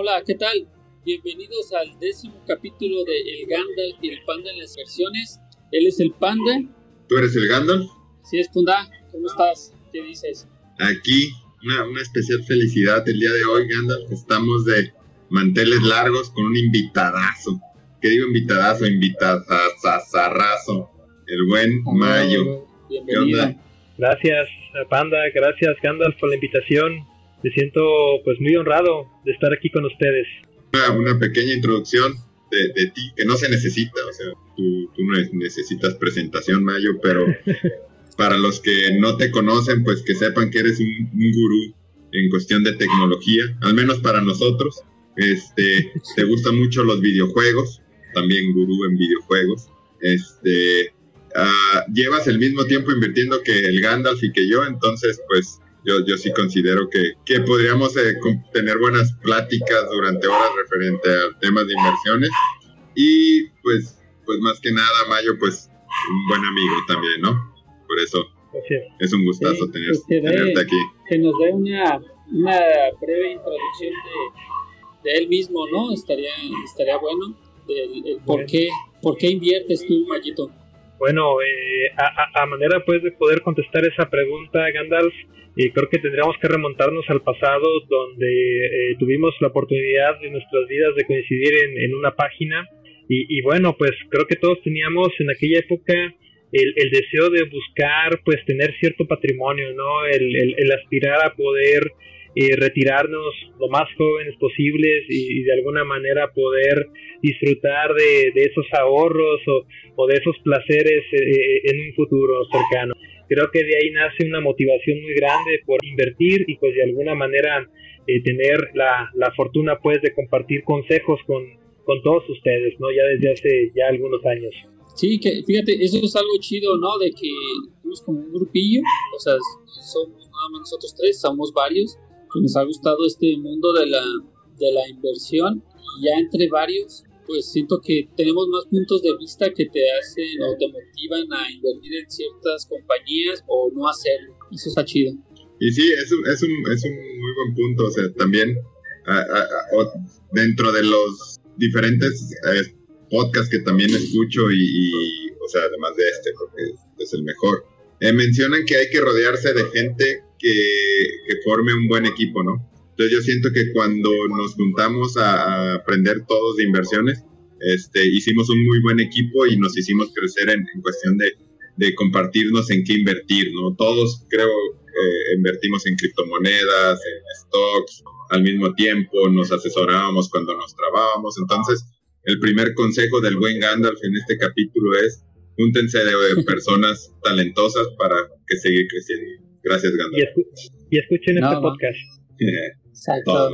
Hola, ¿qué tal? Bienvenidos al décimo capítulo de El Gandalf y el Panda en las versiones. Él es el Panda. ¿Tú eres el Gandalf? Sí, es Punda. ¿Cómo estás? ¿Qué dices? Aquí, una, una especial felicidad el día de hoy, Gandalf. Estamos de manteles largos con un invitadazo. ¿Qué digo invitadazo? Invitadazo. El buen Mayo. ¿Qué onda? Gracias, Panda. Gracias, Gandalf, por la invitación. Me siento pues muy honrado de estar aquí con ustedes. Una, pequeña introducción de, ti que no se necesita, o sea, tú, tú no necesitas presentación, Mayo, pero para los que no te conocen, pues que sepan que eres un, gurú en cuestión de tecnología, al menos para nosotros. Este, te gustan mucho los videojuegos, también gurú en videojuegos. Este, uh, llevas el mismo tiempo invirtiendo que el Gandalf y que yo, entonces pues yo, yo sí considero que, que podríamos eh, tener buenas pláticas durante horas referente a temas de inversiones. Y pues, pues más que nada, Mayo, pues un buen amigo también, ¿no? Por eso es un gustazo tener, pues tenerte aquí. Que nos dé una, una breve introducción de, de, él mismo, ¿no? Estaría, estaría bueno. El, por, qué, ¿Por qué inviertes tú, Mayito? Bueno, eh, a, a, manera pues de poder contestar esa pregunta, Gandalf, y creo que tendríamos que remontarnos al pasado donde eh, tuvimos la oportunidad de nuestras vidas de coincidir en, una página y, bueno, pues creo que todos teníamos en aquella época el, deseo de buscar pues tener cierto patrimonio, ¿no? El, aspirar a poder eh, retirarnos lo más jóvenes posibles y, de alguna manera poder disfrutar de, esos ahorros o, de esos placeres eh, en un futuro cercano creo que de ahí nace una motivación muy grande por invertir y pues de alguna manera eh, tener la, la, fortuna pues de compartir consejos con, con todos ustedes, ¿no? Ya desde hace ya algunos años. Sí, que fíjate, eso es algo chido, ¿no? De que somos como un grupillo, o sea, somos nada más nosotros tres, somos varios, nos ha gustado este mundo de la, de la inversión y ya entre varios pues siento que tenemos más puntos de vista que te hacen o te motivan a invertir en ciertas compañías o no hacerlo. Eso está chido. Y sí, es un, es un, es un muy buen punto. O sea, también dentro de los diferentes eh, podcasts que también escucho y, o sea, además de este, porque es, el mejor, eh, mencionan que hay que rodearse de gente que, que forme un buen equipo, ¿no? Entonces yo siento que cuando nos juntamos a, aprender todos de inversiones, este, hicimos un muy buen equipo y nos hicimos crecer en, cuestión de, de, compartirnos en qué invertir, ¿no? Todos creo eh, invertimos en criptomonedas, en stocks, al mismo tiempo nos asesorábamos cuando nos trabábamos, entonces el primer consejo del buen Gandalf en este capítulo es júntense de, personas talentosas para que siga creciendo. Gracias, Gandalf. Y, escuchen este podcast. Exacto.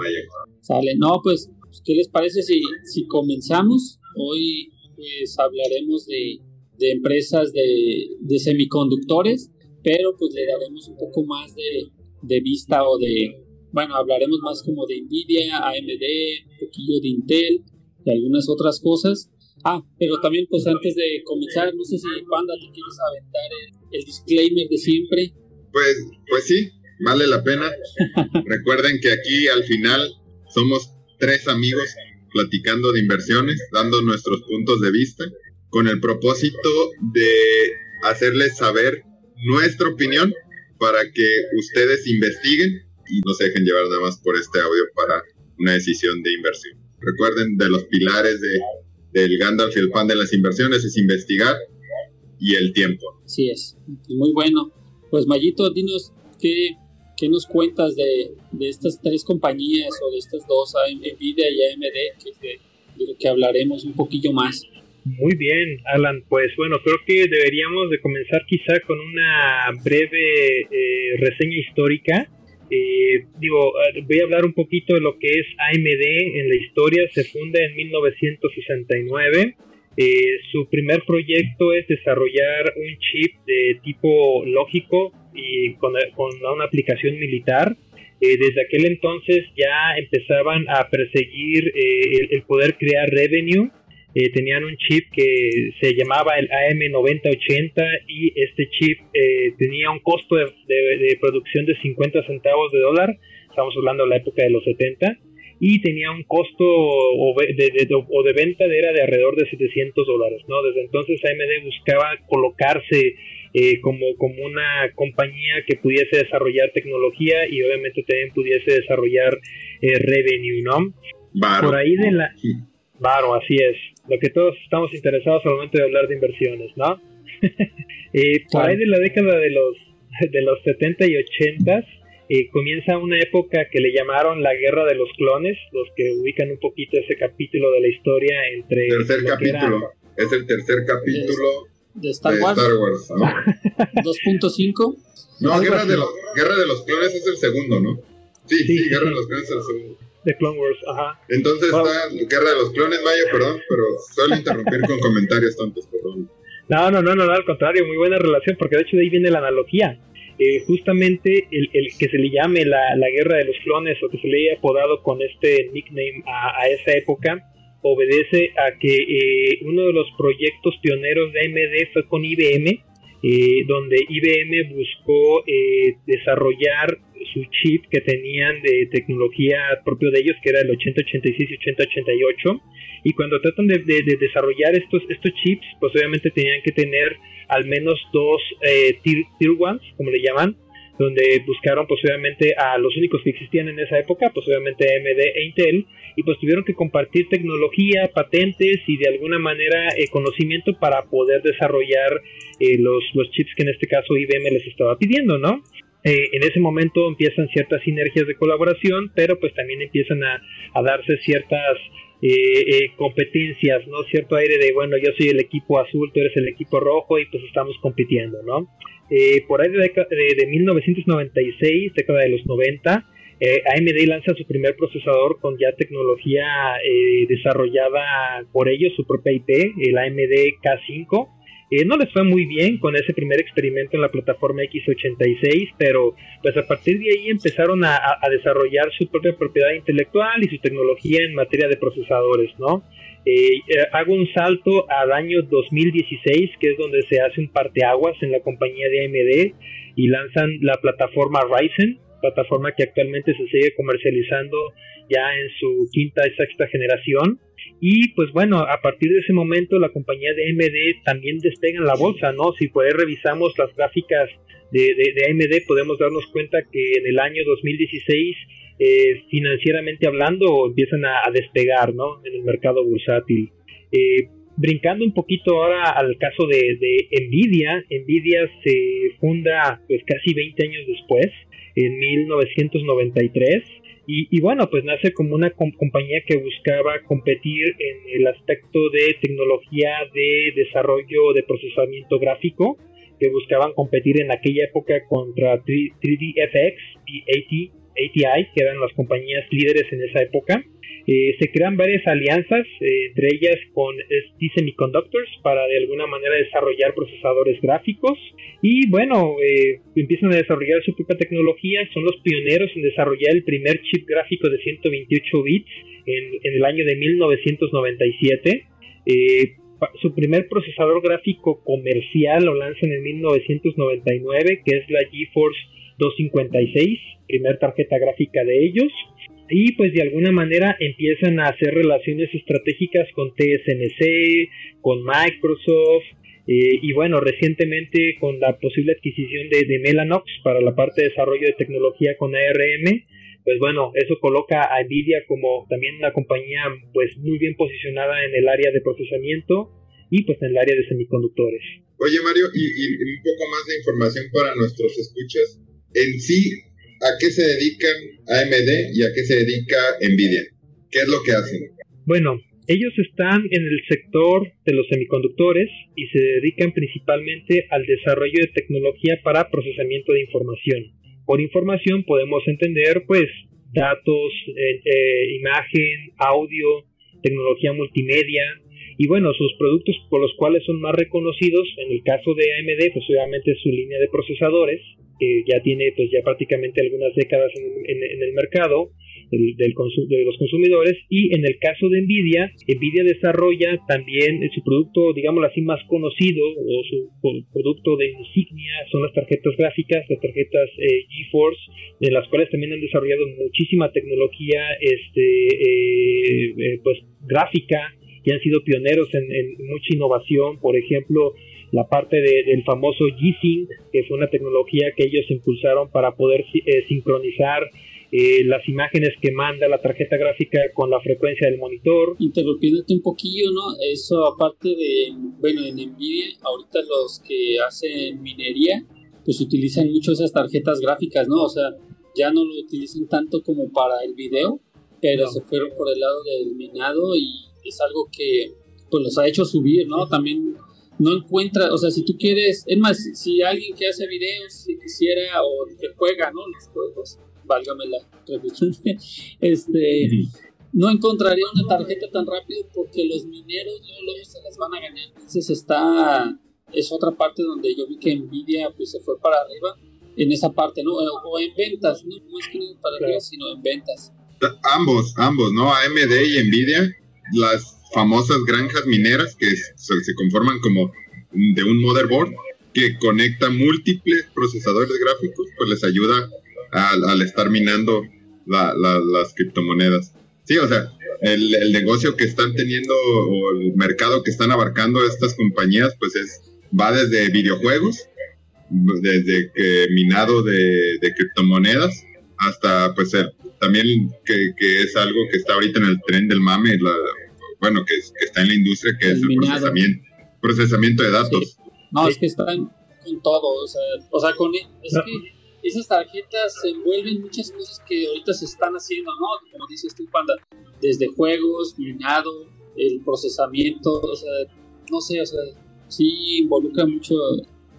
Sale. No, pues, ¿qué les parece si, si comenzamos? Hoy pues hablaremos de, de empresas de, de, semiconductores, pero pues le daremos un poco más de, de, vista o de, bueno, hablaremos más como de Nvidia, AMD, un poquillo de Intel y algunas otras cosas. Ah, pero también pues antes de comenzar, no sé si Panda te quieres aventar el, el disclaimer de siempre. Pues, pues sí, vale la pena. Recuerden que aquí al final somos tres amigos platicando de inversiones, dando nuestros puntos de vista, con el propósito de hacerles saber nuestra opinión para que ustedes investiguen y no se dejen llevar nada más por este audio para una decisión de inversión. Recuerden de los pilares de, del Gandalf y el pan de las inversiones es investigar y el tiempo. Así es, muy bueno. Pues Mayito, dinos qué, ¿Qué nos cuentas de, de, estas tres compañías o de estas dos, Nvidia y AMD, que, de lo que hablaremos un poquillo más? Muy bien, Alan. Pues bueno, creo que deberíamos de comenzar quizá con una breve eh, reseña histórica. Eh, digo, voy a hablar un poquito de lo que es AMD en la historia. Se funda en 1969. Eh, su primer proyecto es desarrollar un chip de tipo lógico y con, una aplicación militar. Eh, desde aquel entonces ya empezaban a perseguir eh, el, poder crear revenue. Eh, tenían un chip que se llamaba el AM9080 y este chip tenía un costo de, producción de 50 centavos de dólar. Estamos hablando de la época de los 70 y tenía un costo o de, o de venta de, era de alrededor de 700 dólares, ¿no? Desde entonces AMD buscaba colocarse eh, como, como una compañía que pudiese desarrollar tecnología y obviamente también pudiese desarrollar eh, revenue, ¿no? Por ahí de la... Varo, así es. Lo que todos estamos interesados al momento de hablar de inversiones, ¿no? eh, por ahí de la década de los, de los 70 y 80 eh, comienza una época que le llamaron la guerra de los clones, los que ubican un poquito ese capítulo de la historia entre... Tercer capítulo, es el tercer capítulo de Star Wars. 2.5. No, Guerra de, los, Guerra de los Clones es el segundo, ¿no? Sí, sí, Guerra de los Clones es el segundo. De Clone Wars, ajá. Entonces está Guerra de los Clones, Mayo, perdón, pero suelo interrumpir con comentarios tontos, perdón. No, no, no, no, al contrario, muy buena relación, porque de hecho de ahí viene la analogía. Eh, justamente el, el, que se le llame la, la, guerra de los clones o que se le haya apodado con este nickname a, esa época obedece a que eh, uno de los proyectos pioneros de AMD fue con IBM, eh, donde IBM buscó eh, desarrollar su chip que tenían de tecnología propio de ellos, que era el 8086 y 8088. Y cuando tratan de, desarrollar estos, estos chips, pues obviamente tenían que tener al menos dos tier, tier ones, como le llaman, donde buscaron pues obviamente a los únicos que existían en esa época, pues obviamente AMD e Intel, y pues tuvieron que compartir tecnología, patentes y de alguna manera eh, conocimiento para poder desarrollar eh, los, los chips que en este caso IBM les estaba pidiendo, ¿no? Eh, en ese momento empiezan ciertas sinergias de colaboración, pero pues también empiezan a, a darse ciertas competencias, ¿no? Cierto aire de, bueno, yo soy el equipo azul, tú eres el equipo rojo y pues estamos compitiendo, ¿no? por ahí de, de, de, 1996, década de los 90, eh, AMD lanza su primer procesador con ya tecnología eh, desarrollada por ellos, su propia IP, el AMD K5. Eh, no les fue muy bien con ese primer experimento en la plataforma x86, pero pues a partir de ahí empezaron a, desarrollar su propia propiedad intelectual y su tecnología en materia de procesadores, ¿no? hago un salto al año 2016, que es donde se hace un parteaguas en la compañía de AMD y lanzan la plataforma Ryzen, plataforma que actualmente se sigue comercializando ya en su quinta y sexta generación. Y pues bueno, a partir de ese momento la compañía de AMD también despega en la bolsa, ¿no? Si por ahí revisamos las gráficas de, de, AMD podemos darnos cuenta que en el año 2016 eh, financieramente hablando empiezan a, despegar, ¿no? En el mercado bursátil. Eh, brincando un poquito ahora al caso de, de Nvidia, Nvidia se funda pues casi 20 años después en 1993. Y, y, bueno, pues nace como una compañía que buscaba competir en el aspecto de tecnología de desarrollo de procesamiento gráfico, que buscaban competir en aquella época contra 3, d FX y AT, ATI, que eran las compañías líderes en esa época. Eh, se crean varias alianzas, eh, entre ellas con ST Semiconductors, para de alguna manera desarrollar procesadores gráficos. Y bueno, eh, empiezan a desarrollar su propia tecnología, son los pioneros en desarrollar el primer chip gráfico de 128 bits en, en el año de 1997. su primer procesador gráfico comercial lo lanzan en 1999, que es la GeForce 256, primer tarjeta gráfica de ellos y pues de alguna manera empiezan a hacer relaciones estratégicas con TSMC, con Microsoft eh, y bueno, recientemente con la posible adquisición de, Mellanox para la parte de desarrollo de tecnología con ARM, pues bueno, eso coloca a Nvidia como también una compañía pues muy bien posicionada en el área de procesamiento y pues en el área de semiconductores. Oye Mario, y un poco más de información para nuestros escuchas. En sí, ¿a qué se dedican AMD y a qué se dedica Nvidia? ¿Qué es lo que hacen? Bueno, ellos están en el sector de los semiconductores y se dedican principalmente al desarrollo de tecnología para procesamiento de información. Por información podemos entender pues datos, eh, eh, imagen, audio, tecnología multimedia y bueno, sus productos por los cuales son más reconocidos, en el caso de AMD pues obviamente su línea de procesadores, que ya tiene pues ya prácticamente algunas décadas en, el mercado del, de los consumidores. Y en el caso de Nvidia, Nvidia desarrolla también su producto, digámoslo así, más conocido o su producto de insignia son las tarjetas gráficas, las tarjetas eh, GeForce, en las cuales también han desarrollado muchísima tecnología este, eh, eh, pues, gráfica que han sido pioneros en, mucha innovación, por ejemplo, la parte del famoso G-Sync, que fue una tecnología que ellos impulsaron para poder sincronizar eh, las imágenes que manda la tarjeta gráfica con la frecuencia del monitor. Interrumpiéndote un poquillo, ¿no? Eso aparte de, bueno, en Nvidia, ahorita los que hacen minería, pues utilizan mucho esas tarjetas gráficas, ¿no? O sea, ya no lo utilizan tanto como para el video, pero se fueron por el lado del minado y es algo que pues los ha hecho subir, ¿no? También no encuentra, o sea, si tú quieres, es más, si alguien que hace videos, si quisiera o que juega, ¿no? Los juegos, válgame la este, no encontraría una tarjeta tan rápido porque los mineros luego, se las van a ganar. Entonces está, es otra parte donde yo vi que Nvidia pues se fue para arriba en esa parte, ¿no? O, en ventas, no, es que no para arriba, sino en ventas. Ambos, ambos, ¿no? AMD y Nvidia, las famosas granjas mineras que se conforman como de un motherboard que conecta múltiples procesadores gráficos, pues les ayuda al, estar minando las criptomonedas. Sí, o sea, el, negocio que están teniendo o el mercado que están abarcando estas compañías, pues es va desde videojuegos, desde que minado de, criptomonedas, hasta pues también que, es algo que está ahorita en el tren del mame, bueno, que, está en la industria, que es el procesamiento, procesamiento de datos. No, es que están con todo, o sea, o sea con, es que esas tarjetas se envuelven muchas cosas que ahorita se están haciendo, ¿no? Como dices tú, Panda, desde juegos, minado, el procesamiento, o sea, no sé, o sea, sí involucra mucho,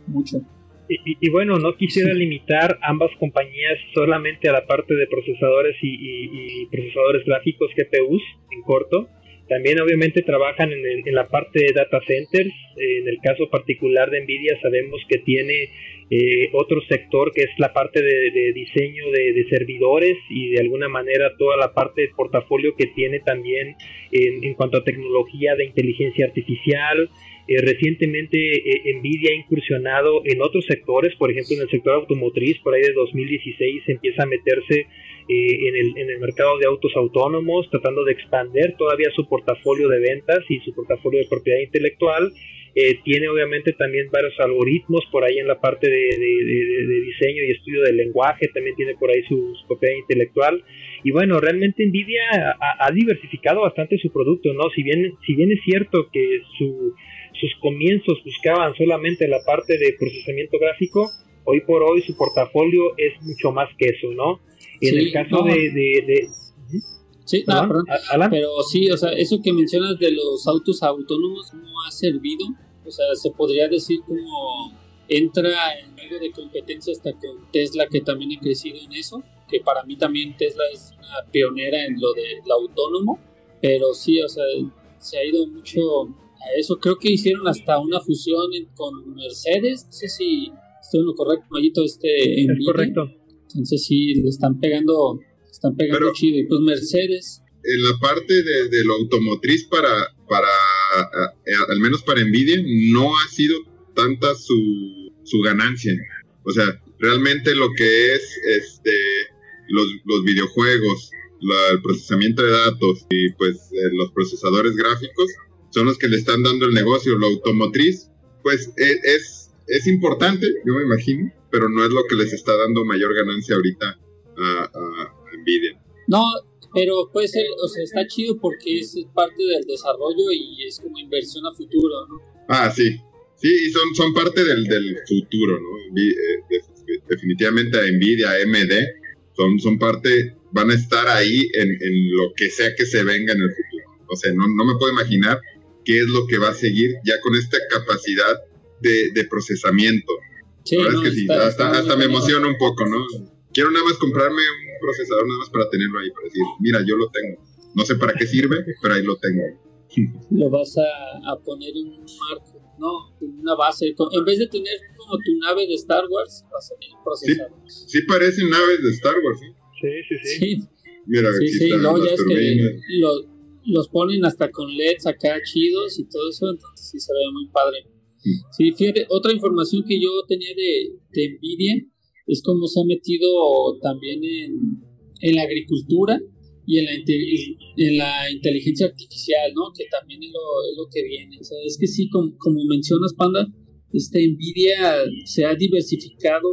mucho. Y, bueno, no quisiera limitar ambas compañías solamente a la parte de procesadores y, procesadores gráficos GPUs en corto. También obviamente trabajan en, en, la parte de data centers. En el caso particular de Nvidia sabemos que tiene eh, otro sector que es la parte de, diseño de, servidores y de alguna manera toda la parte de portafolio que tiene también en, cuanto a tecnología de inteligencia artificial. Eh, recientemente eh, Nvidia ha incursionado en otros sectores, por ejemplo en el sector automotriz, por ahí de 2016 empieza a meterse en, el, en el mercado de autos autónomos, tratando de expander todavía su portafolio de ventas y su portafolio de propiedad intelectual eh, tiene obviamente también varios algoritmos por ahí en la parte de, diseño y estudio del lenguaje, también tiene por ahí su, propiedad intelectual. Y bueno, realmente Nvidia ha, diversificado bastante su producto, ¿no? Si bien, si bien es cierto que sus comienzos buscaban solamente la parte de procesamiento gráfico, hoy por hoy su portafolio es mucho más que eso, ¿no? En el caso de, Sí, ah, pero sí, o sea, eso que mencionas de los autos autónomos no ha servido. O sea, se podría decir como entra en algo de competencia hasta con Tesla, que también ha crecido en eso, que para mí también Tesla es una pionera en lo del autónomo, pero sí, o sea, se ha ido mucho eso. Creo que hicieron hasta una fusión con Mercedes, no sé si estoy en lo correcto, Mayito, este... Es correcto. Entonces sí, le están pegando, están pegando chido. Y pues Mercedes en la parte de, lo automotriz para, para al menos para Nvidia, no ha sido tanta su, su ganancia. O sea, realmente lo que es este los, los videojuegos, el procesamiento de datos y pues eh, los procesadores gráficos son los que le están dando el negocio. Lo automotriz, pues e, es, es, importante, yo me imagino, pero no es lo que les está dando mayor ganancia ahorita a, a Nvidia. No, pero puede ser, o sea, está chido porque es parte del desarrollo y es como inversión a futuro, ¿no? Ah, sí. Sí, y son, son parte del, del futuro, ¿no? Eh, definitivamente a Nvidia, AMD, son, son parte, van a estar ahí en, en, lo que sea que se venga en el futuro. O sea, no, no me puedo imaginar qué es lo que va a seguir ya con esta capacidad de, de procesamiento. Sí, es que sí, hasta, hasta me emociona un poco, ¿no? Quiero nada más comprarme un procesador nada más para tenerlo ahí, para decir, mira, yo lo tengo. No sé para qué sirve, pero ahí lo tengo. Lo vas a, a poner en un marco, no, en una base. En vez de tener como tu nave de Star Wars, vas a tener un procesador. Sí, parecen naves de Star Wars, ¿sí? Sí, sí, sí. Mira, Sí, aquí sí, luego las ya es que turbinas. Lo- los ponen hasta con LEDs acá chidos y todo eso, entonces sí se ve muy padre. Sí, fíjate, otra información que yo tenía de, de Nvidia es cómo se ha metido también en, en la agricultura y en la, en inteligencia artificial, ¿no? Que también es lo, es lo que viene. O sea, es que sí, como, como mencionas, Panda, este Nvidia se ha diversificado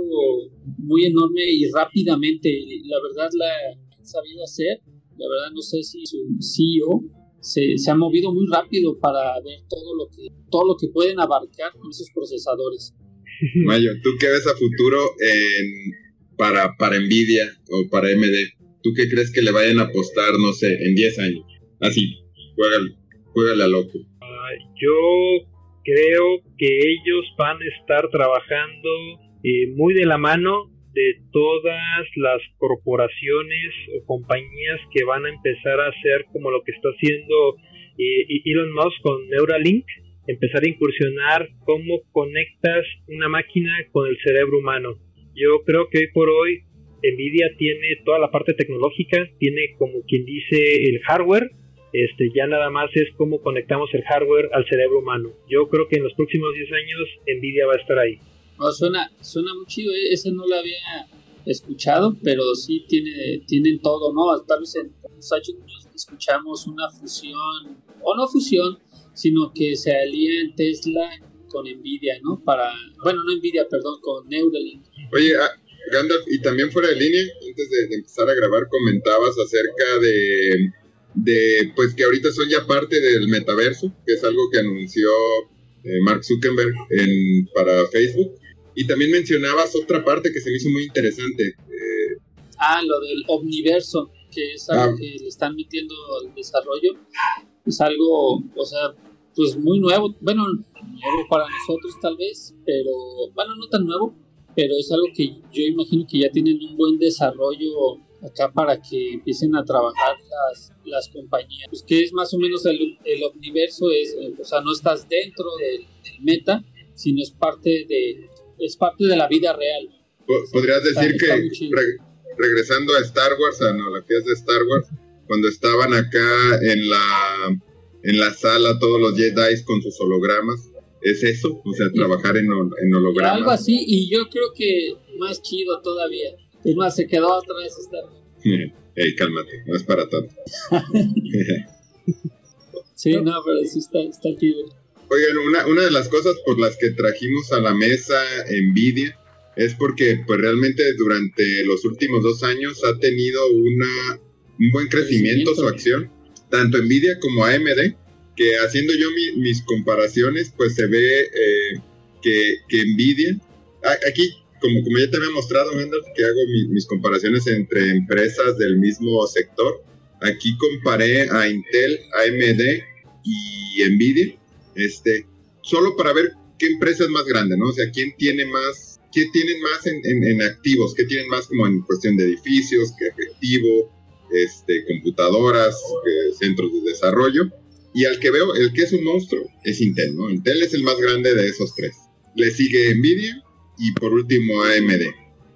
muy enorme y rápidamente. La verdad la han sabido hacer. La verdad no sé si su CEO se, se ha movido muy rápido para ver todo lo que todo lo que pueden abarcar con esos procesadores. Mayo, ¿tú qué ves a futuro en, para, para Nvidia o para AMD? ¿Tú qué crees que le vayan a apostar, no sé, en 10 años? Así, juégale, juégale a loco. Yo creo que ellos van a estar trabajando eh, muy de la mano de todas las corporaciones o compañías que van a empezar a hacer como lo que está haciendo eh, Elon Musk con Neuralink, empezar a incursionar cómo conectas una máquina con el cerebro humano. Yo creo que hoy por hoy Nvidia tiene toda la parte tecnológica, tiene como quien dice el hardware, este, ya nada más es cómo conectamos el hardware al cerebro humano. Yo creo que en los próximos 10 años Nvidia va a estar ahí. No, suena, suena muy chido, ¿eh? no lo había escuchado, pero sí tiene, tienen todo, ¿no? Tal vez en escuchamos una fusión, o no fusión, sino que se alían Tesla con Nvidia, ¿no? Para, bueno, no Nvidia, perdón, con Neuralink. Oye, ah, Gandalf, y también fuera de línea, antes de, de empezar a grabar, comentabas acerca de, de, pues que ahorita son ya parte del metaverso, que es algo que anunció eh, Mark Zuckerberg en, para Facebook. Y también mencionabas otra parte que se me hizo muy interesante. eh, Ah, lo del omniverso, que es algo Ah. que le están metiendo al desarrollo. Es algo, o sea, pues muy nuevo. Bueno, nuevo para nosotros tal vez, pero, bueno, no tan nuevo, pero es algo que yo imagino que ya tienen un buen desarrollo acá para que empiecen a trabajar las, las compañías. Pues que es más o menos el, el omniverso, es, o sea, no estás dentro del, del meta, sino es parte de, es parte de la vida real. po- ¿Podrías Está- decir está que, re- regresando a Star Wars, a analogías de Star Wars, cuando estaban acá en la, en la sala todos los Jedi con sus hologramas, ¿es eso? O sea, trabajar en, en hologramas. Algo así, y yo creo que más chido todavía. Es más, se quedó otra vez Star Wars. Ey, cálmate, no es para tanto. Sí, no, pero sí está, está chido. Oigan, una, una de las cosas por las que trajimos a la mesa Nvidia es porque pues realmente durante los últimos dos años ha tenido una, un buen crecimiento su acción, tanto Nvidia como AMD, que haciendo yo mi- mis comparaciones, pues se ve eh, que, que Nvidia, aquí como, como ya te había mostrado, Gandalf, que hago mi- mis comparaciones entre empresas del mismo sector, aquí comparé a Intel, AMD y Nvidia, este, solo para ver qué empresa es más grande, ¿no? O sea, quién tiene más, qué tienen más en, en- en activos, qué tienen más como en cuestión de edificios, que efectivo, este, computadoras, centros de desarrollo. Y al que veo, el que es un monstruo, es Intel, ¿no? Intel es el más grande de esos tres. Le sigue Nvidia y por último AMD.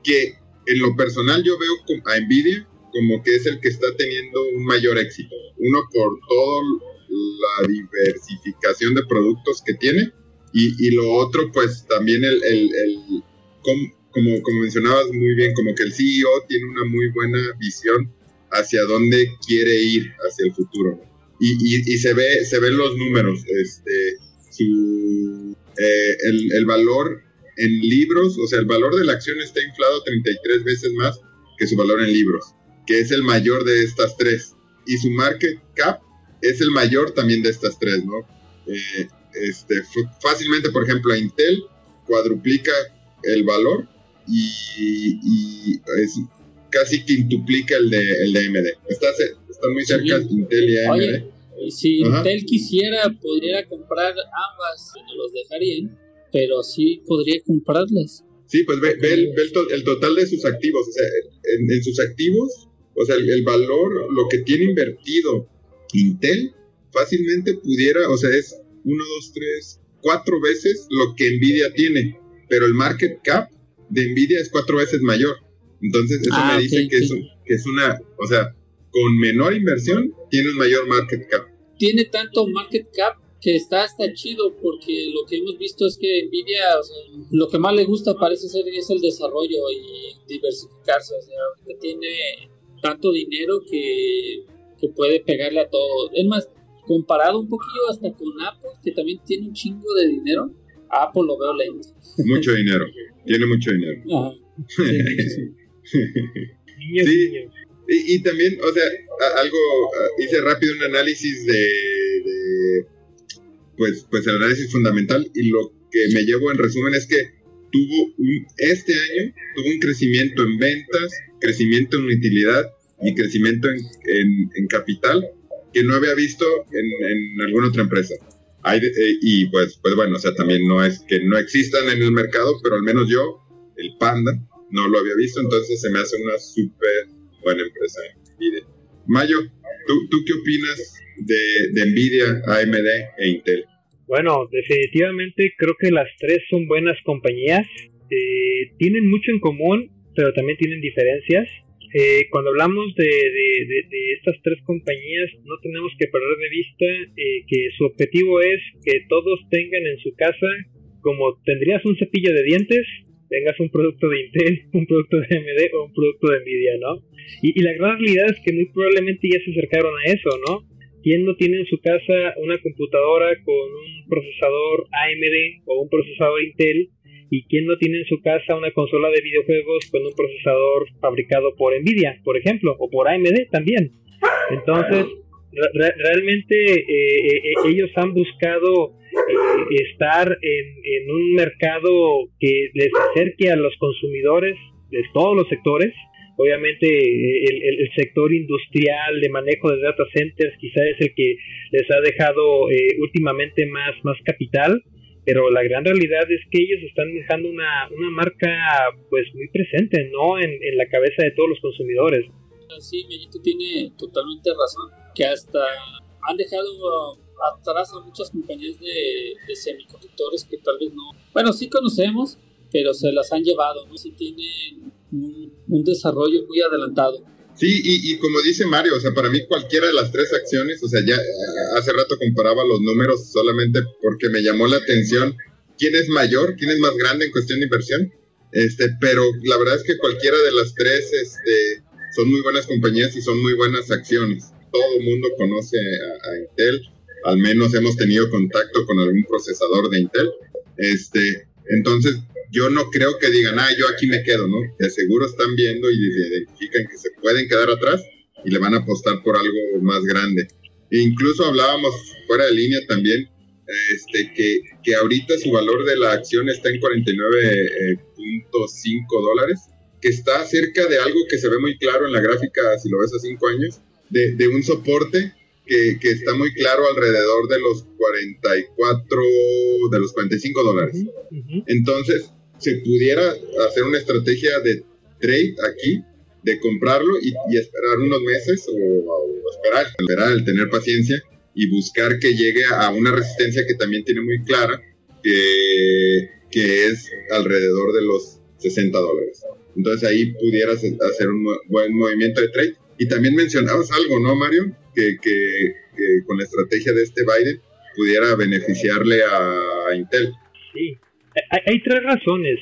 Que en lo personal yo veo a Nvidia como que es el que está teniendo un mayor éxito. Uno por todo la diversificación de productos que tiene y, y lo otro pues también el, el- el- com- como, como mencionabas muy bien, como que el CEO tiene una muy buena visión hacia dónde quiere ir hacia el futuro. Y, y- y se ve se ven los números, este, su, eh, el, el valor en libros, o sea, el valor de la acción está inflado 33 veces más que su valor en libros, que es el mayor de estas tres. Y su market cap es el mayor también de estas tres, ¿no? Eh, este, fácilmente, por ejemplo, Intel cuadruplica el valor y, y es casi quintuplica el de, el de AMD. Está, ce- está muy cerca Sí. Intel y AMD. Oye, si Ajá. Intel quisiera, podría comprar ambas, no los dejarían, pero sí podría comprarlas. Sí, pues ve, ve el, ve el to- el total de sus activos. O sea, en, en sus activos, o sea, el, el valor, lo que tiene invertido Intel, fácilmente pudiera, o sea, es 1, 2, 3, 4 veces lo que Nvidia tiene. Pero el market cap de Nvidia es cuatro veces mayor. Entonces, eso Ah, me dice ok, que, es ok. un- que es una, o sea, con menor inversión tiene un mayor market cap. Tiene tanto market cap que está hasta chido porque lo que hemos visto es que Nvidia lo que más le gusta parece ser es el desarrollo y diversificarse. O sea, tiene tanto dinero que, que puede pegarle a todo. Es más, comparado un poquito hasta con Apple, que también tiene un chingo de dinero, Apple lo veo lento. Mucho dinero, tiene mucho dinero. Sí, Y, también, o sea, algo, hice rápido un análisis de, pues, pues el análisis fundamental y lo que me llevo en resumen es que tuvo este año tuvo un crecimiento en ventas, crecimiento en utilidad y crecimiento en, en, capital que no había visto en, en alguna otra empresa. Hay, eh, y pues, pues bueno, o sea, también no es que no existan en el mercado, pero al menos yo, el Panda, no lo había visto, entonces se me hace una súper buena empresa Nvidia. Mayo, ¿tú, ¿tú, qué opinas de, de Nvidia, AMD e Intel? Bueno, definitivamente creo que las tres son buenas compañías. Eh, tienen mucho en común, pero también tienen diferencias. Eh, cuando hablamos de, estas tres compañías, no tenemos que perder de vista eh, que su objetivo es que todos tengan en su casa, como tendrías un cepillo de dientes, tengas un producto de Intel, un producto de AMD o un producto de Nvidia, ¿no? Y, la gran realidad es que muy probablemente ya se acercaron a eso, ¿no? ¿Quién no tiene en su casa una computadora con un procesador AMD o un procesador Intel? ¿Y quién no tiene en su casa una consola de videojuegos con un procesador fabricado por Nvidia, por ejemplo, o por AMD también? Entonces, realmente eh, eh, eh, ellos han buscado estar en, un mercado que les acerque a los consumidores de todos los sectores. Obviamente el, sector industrial de manejo de data centers quizá es el que les ha dejado últimamente más, más capital, pero la gran realidad es que ellos están dejando una, una marca pues muy presente ¿no? en, en la cabeza de todos los consumidores. Sí, Mellito tiene totalmente razón, que hasta han dejado atrás a muchas compañías de, semiconductores que tal vez no, bueno, sí conocemos, pero se las han llevado, ¿no? Sí tienen un, desarrollo muy adelantado. Sí, y, y, como dice Mario, o sea, para mí cualquiera de las tres acciones, o sea, ya hace rato comparaba los números solamente porque me llamó la atención quién es mayor, quién es más grande en cuestión de inversión, este, pero la verdad es que cualquiera de las tres, este, son muy buenas compañías y son muy buenas acciones. Todo el mundo conoce a, Intel, al menos hemos tenido contacto con algún procesador de Intel. Este, entonces, yo no creo que digan, ah, yo aquí me quedo, ¿no? De seguro están viendo y identifican que se pueden quedar atrás y le van a apostar por algo más grande. Incluso hablábamos fuera de línea también, este, que, que ahorita su valor de la acción está en 49.5 eh, dólares que está cerca de algo que se ve muy claro en la gráfica, si lo ves a cinco años, de, de un soporte que, que, está muy claro alrededor de los 44, de los 45 dólares. Entonces, se pudiera hacer una estrategia de trade aquí, de comprarlo y, y esperar unos meses o, esperar, esperar, el tener paciencia y buscar que llegue a una resistencia que también tiene muy clara, que, que es alrededor de los 60 dólares. Entonces ahí pudieras hacer un buen movimiento de trade. Y también mencionabas algo, ¿no, Mario? Que, que, con la estrategia de este Biden pudiera beneficiarle a, Intel. Sí, hay, tres razones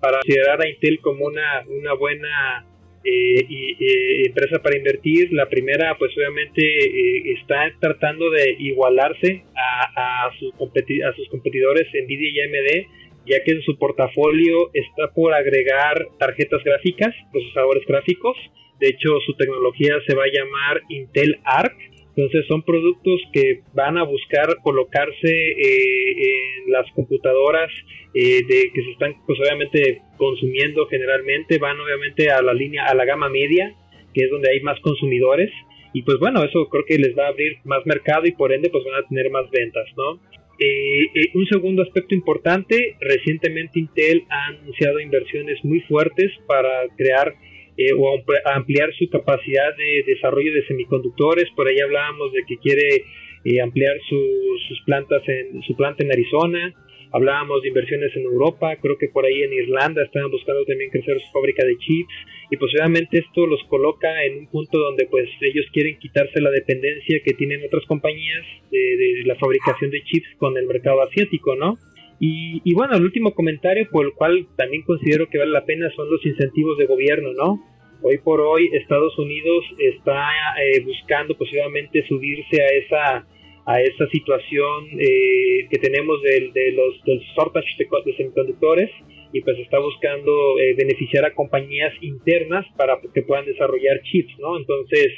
para considerar a Intel como una, una buena eh, y, empresa para invertir. La primera, pues obviamente eh, está tratando de igualarse a, a, sus a sus competidores Nvidia y AMD ya que en su portafolio está por agregar tarjetas gráficas, procesadores gráficos. De hecho, su tecnología se va a llamar Intel Arc. Entonces son productos que van a buscar colocarse eh, en las computadoras eh, de que se están, pues obviamente consumiendo generalmente, van obviamente a la línea, a la gama media, que es donde hay más consumidores. Y pues bueno, eso creo que les va a abrir más mercado y por ende pues van a tener más ventas, ¿no? Eh, un segundo aspecto importante, recientemente Intel ha anunciado inversiones muy fuertes para crear eh, o ampliar su capacidad de desarrollo de semiconductores. Por ahí hablábamos de que quiere ampliar sus plantas en su planta en Arizona. hablábamos de inversiones en Europa, creo que por ahí en Irlanda estaban buscando también crecer su fábrica de chips y posiblemente esto los coloca en un punto donde pues ellos quieren quitarse la dependencia que tienen otras compañías de, de la fabricación de chips con el mercado asiático, ¿no? Y, y, bueno, el último comentario por el cual también considero que vale la pena son los incentivos de gobierno, ¿no? Hoy por hoy Estados Unidos está eh, buscando posiblemente subirse a esa a esa situación eh, que tenemos de, de los del shortage de, semiconductores y pues está buscando eh, beneficiar a compañías internas para que puedan desarrollar chips, ¿no? Entonces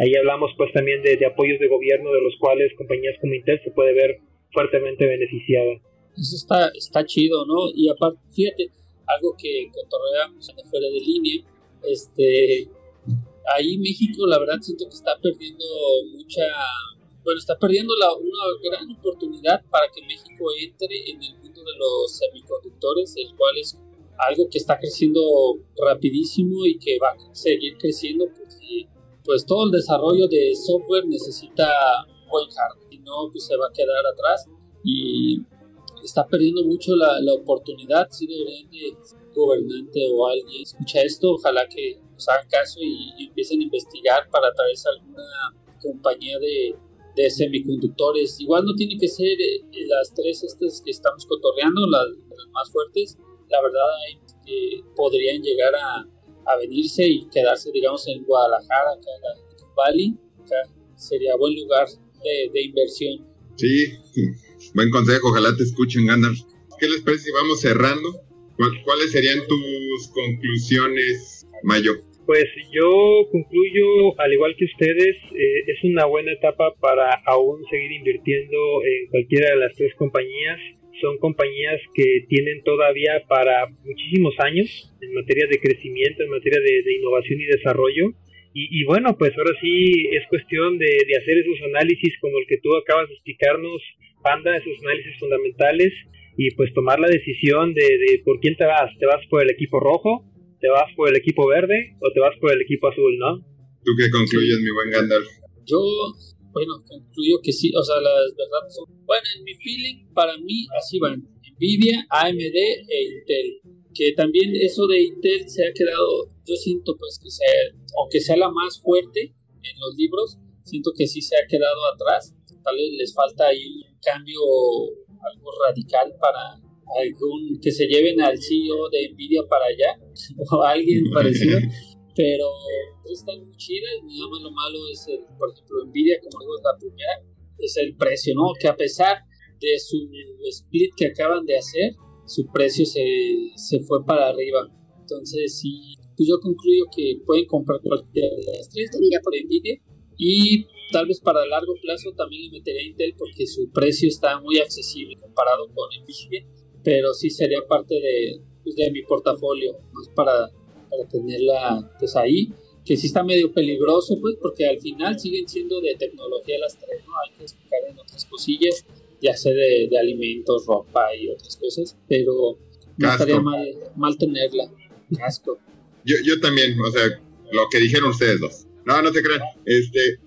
ahí hablamos pues también de, de apoyos de gobierno de los cuales compañías como Intel se puede ver fuertemente beneficiada. Eso está, está chido, ¿no? Y aparte, fíjate, algo que cotorreamos fuera de línea, este, ahí México la verdad siento que está perdiendo mucha, bueno, está perdiendo la, una gran oportunidad para que México entre en el mundo de los semiconductores, el cual es algo que está creciendo rapidísimo y que va a seguir creciendo porque pues todo el desarrollo de software necesita buen hardware, si no pues se va a quedar atrás y está perdiendo mucho la, la oportunidad, si deberían de gobernante o alguien escucha esto, ojalá que nos hagan caso y, empiecen a investigar para traerse alguna compañía de, de, semiconductores. Igual no tiene que ser eh, las tres estas que estamos cotorreando, las, más fuertes. La verdad hay que podrían llegar a, a, venirse y quedarse, digamos, en Guadalajara, acá en Bali. sería buen lugar de, de inversión. Sí, Buen consejo, ojalá te escuchen, Gandalf. ¿Qué les parece si vamos cerrando? ¿Cuáles serían tus conclusiones, Mayo? Pues yo concluyo, al igual que ustedes, eh, es una buena etapa para aún seguir invirtiendo en cualquiera de las tres compañías. Son compañías que tienen todavía para muchísimos años en materia de crecimiento, en materia de, innovación y desarrollo. Y, bueno, pues ahora sí es cuestión de, de hacer esos análisis como el que tú acabas de explicarnos Panda, esos análisis fundamentales y pues tomar la decisión de, de, por quién te vas. ¿Te vas por el equipo rojo? ¿Te vas por el equipo verde? ¿O te vas por el equipo azul, no? ¿Tú qué concluyes, mi buen Gandalf? Yo, bueno, concluyo que sí, o sea, las verdades son... Bueno, en mi feeling, para mí, así van. Nvidia, AMD e Intel. Que también eso de Intel se ha quedado, yo siento pues que sea, aunque sea la más fuerte en los libros, siento que sí se ha quedado atrás. Tal vez les falta ahí cambio algo radical para algún que se lleven al CEO de Nvidia para allá o alguien parecido pero están muy chidas nada más lo malo es el, por ejemplo Nvidia como digo la primera es el precio no que a pesar de su split que acaban de hacer su precio se, se fue para arriba. Entonces sí pues yo concluyo que pueden comprar cualquiera de las tres Nvidia por Nvidia y tal vez para largo plazo también le metería Intel porque su precio está muy accesible comparado con Nvidia, pero sí sería parte de, pues, de mi portafolio, más para, para tenerla pues ahí, que sí está medio peligroso, pues, porque al final siguen siendo de tecnología las tres, ¿no? Hay que explicar en otras cosillas, ya sea de, de alimentos, ropa y otras cosas, pero no estaría mal, mal tenerla. Casco. Yo, yo también, o sea, lo que dijeron ustedes dos. No, no te crean. Este,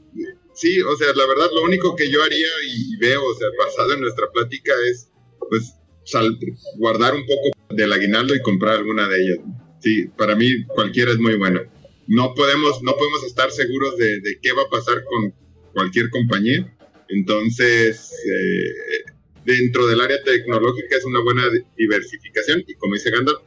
Sí, o sea, la verdad, lo único que yo haría y, veo, o sea, basado en nuestra plática es, pues, guardar un poco del aguinaldo y comprar alguna de ellas. Sí, para mí cualquiera es muy buena. No podemos, no podemos estar seguros de, qué va a pasar con cualquier compañía. Entonces, eh, dentro del área tecnológica es una buena diversificación y como dice Gandalf,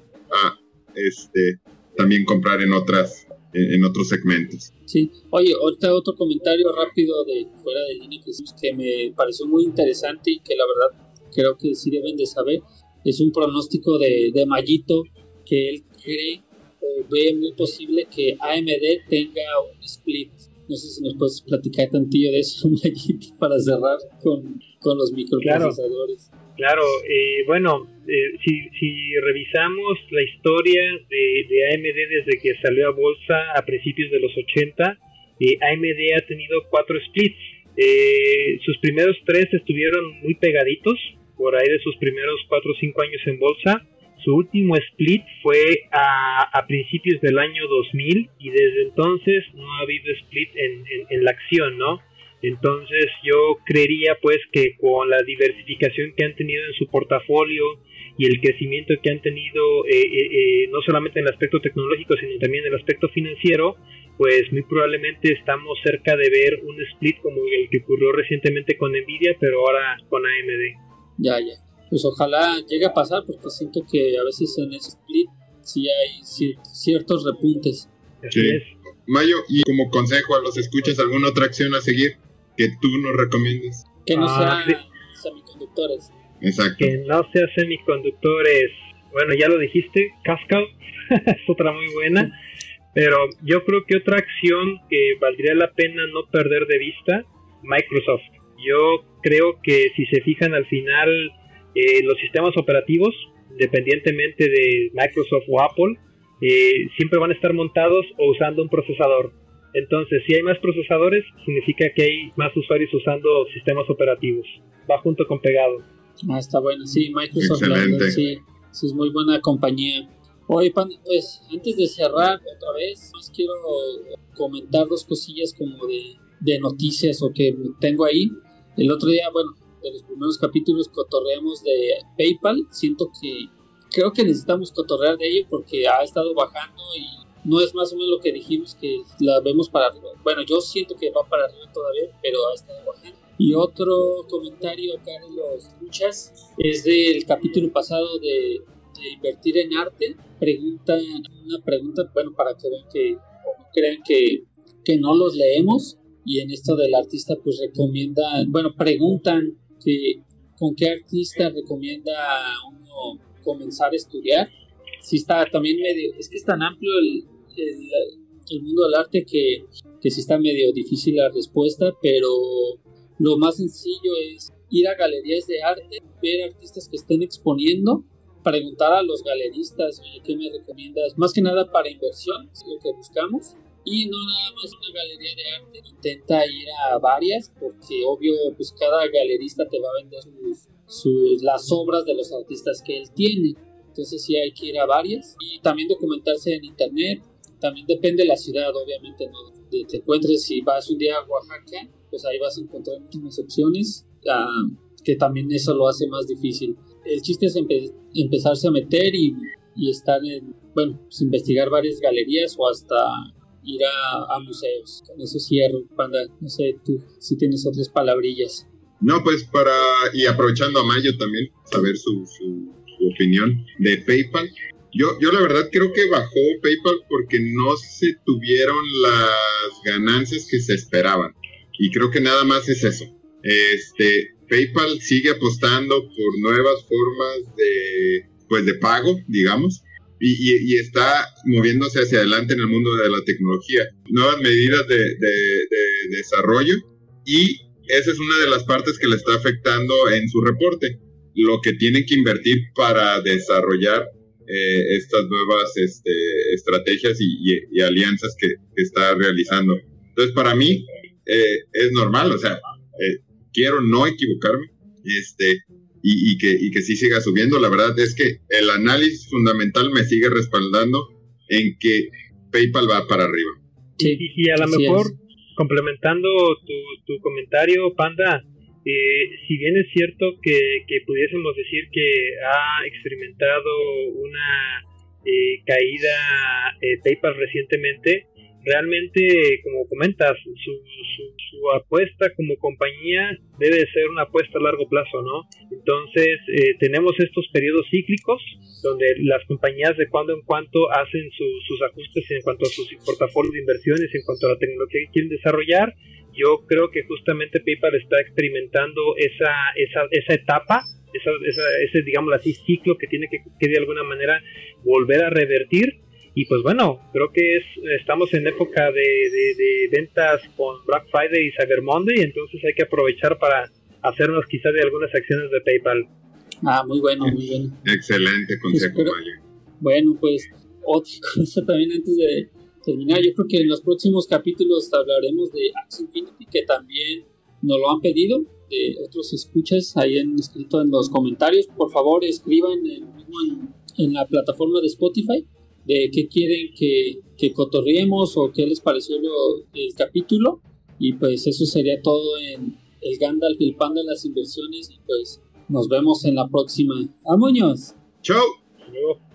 este, también comprar en otras en, otros segmentos. Sí, oye, ahorita otro comentario rápido de fuera de línea que, me pareció muy interesante y que la verdad creo que sí deben de saber. Es un pronóstico de, de Mayito que él cree o ve muy posible que AMD tenga un split. No sé si nos puedes platicar tantillo de eso, Mayito, para cerrar con, con los microprocesadores. Claro, eh, bueno, eh, si, revisamos la historia de, AMD desde que salió a bolsa a principios de los 80, eh, AMD ha tenido cuatro splits. Eh, sus primeros tres estuvieron muy pegaditos, por ahí de sus primeros cuatro o cinco años en bolsa. Su último split fue a, principios del año 2000 y desde entonces no ha habido split en, en la acción, ¿no? Entonces yo creería pues que con la diversificación que han tenido en su portafolio y el crecimiento que han tenido eh, eh, eh, no solamente en el aspecto tecnológico sino también en el aspecto financiero, pues muy probablemente estamos cerca de ver un split como el que ocurrió recientemente con Nvidia, pero ahora con AMD. Ya, ya. Pues ojalá llegue a pasar porque siento que a veces en ese split sí hay ciertos repuntes. Así es. Mayo, y como consejo a los escuchas, ¿alguna otra acción a seguir que tú nos recomiendes? Que no ah, sean semiconductores. Exacto. Que no sea semiconductores. Bueno, ya lo dijiste, Cascal es otra muy buena. Pero yo creo que otra acción que valdría la pena no perder de vista, Microsoft. Yo creo que si se fijan al final, eh, los sistemas operativos, independientemente de Microsoft o Apple, eh, siempre van a estar montados o usando un procesador. Entonces, si hay más procesadores, significa que hay más usuarios usando sistemas operativos. Va junto con pegado. Ah, está bueno. Sí, Microsoft sí, sí, es muy buena compañía. Oye, pues antes de cerrar otra vez, más quiero comentar dos cosillas como de, de noticias o que tengo ahí. El otro día, bueno, de los primeros capítulos cotorreamos de PayPal. Siento que creo que necesitamos cotorrear de ello porque ha estado bajando y no es más o menos lo que dijimos que la vemos para arriba. Bueno, yo siento que va para arriba todavía, pero ha estado bajando. Y otro comentario acá de los luchas es del capítulo pasado de, invertir en arte. Pregunta, una pregunta, bueno, para que vean que, crean que, que no los leemos. Y en esto del artista, pues recomienda, bueno, preguntan que con qué artista recomienda uno comenzar a estudiar. Sí está también medio, es que es tan amplio el, el, mundo del arte que, que sí está medio difícil la respuesta, pero lo más sencillo es ir a galerías de arte, ver artistas que estén exponiendo, preguntar a los galeristas, oye, ¿qué me recomiendas? Más que nada para inversión, es lo que buscamos. Y no nada más una galería de arte, intenta ir a varias, porque obvio, pues cada galerista te va a vender sus, las obras de los artistas que él tiene. Entonces sí hay que ir a varias. Y también documentarse en internet. También depende de la ciudad, obviamente, ¿no? Te encuentres si vas un día a Oaxaca, pues ahí vas a encontrar muchas opciones, ah, que también eso lo hace más difícil. El chiste es empezarse a meter y, y estar en, bueno, pues investigar varias galerías o hasta ir a, museos. Con eso cierro, Panda. No sé tú si tienes otras palabrillas. No, pues para, y aprovechando a Mayo también, saber su, su, opinión de PayPal. Yo, yo la verdad creo que bajó PayPal porque no se tuvieron las ganancias que se esperaban. Y creo que nada más es eso. Este, PayPal sigue apostando por nuevas formas de, pues de pago, digamos, y, y, está moviéndose hacia adelante en el mundo de la tecnología. Nuevas medidas de, de, desarrollo y esa es una de las partes que le está afectando en su reporte. Lo que tienen que invertir para desarrollar eh, estas nuevas este, estrategias y, y alianzas que, que, está realizando. Entonces, para mí, eh, es normal, o sea, eh, quiero no equivocarme este, y, y, que, y que sí siga subiendo. La verdad es que el análisis fundamental me sigue respaldando en que PayPal va para arriba. Sí, y, a lo mejor, complementando tu, tu, comentario, Panda, eh, si bien es cierto que, que, pudiésemos decir que ha experimentado una caída PayPal recientemente, realmente, como comentas, su, su, apuesta como compañía debe ser una apuesta a largo plazo, ¿no? Entonces, eh, tenemos estos periodos cíclicos donde las compañías de cuando en cuando hacen sus ajustes en cuanto a sus portafolios de inversiones, en cuanto a la tecnología que quieren desarrollar. Yo creo que justamente PayPal está experimentando esa, esa, esa etapa esa, ese, digamos así, ciclo que tiene que, que, de alguna manera volver a revertir y pues bueno, creo que es, estamos en época de, de, ventas con Black Friday y Cyber Monday, entonces hay que aprovechar para hacernos quizás de algunas acciones de PayPal. Ah, muy bueno, muy bien. Excelente consejo, pues, Bueno, pues otra cosa también antes de terminar, yo creo que en los próximos capítulos hablaremos de Axie Infinity, que también nos lo han pedido, de otros escuchas, ahí han escrito en los comentarios, por favor escriban en, en la plataforma de Spotify de qué quieren que, que cotorriemos o qué les pareció el capítulo. Y pues eso sería todo en el Gandalf, el pan de las inversiones. Y pues nos vemos en la próxima. ¡Amoños! ¡Chao! luego.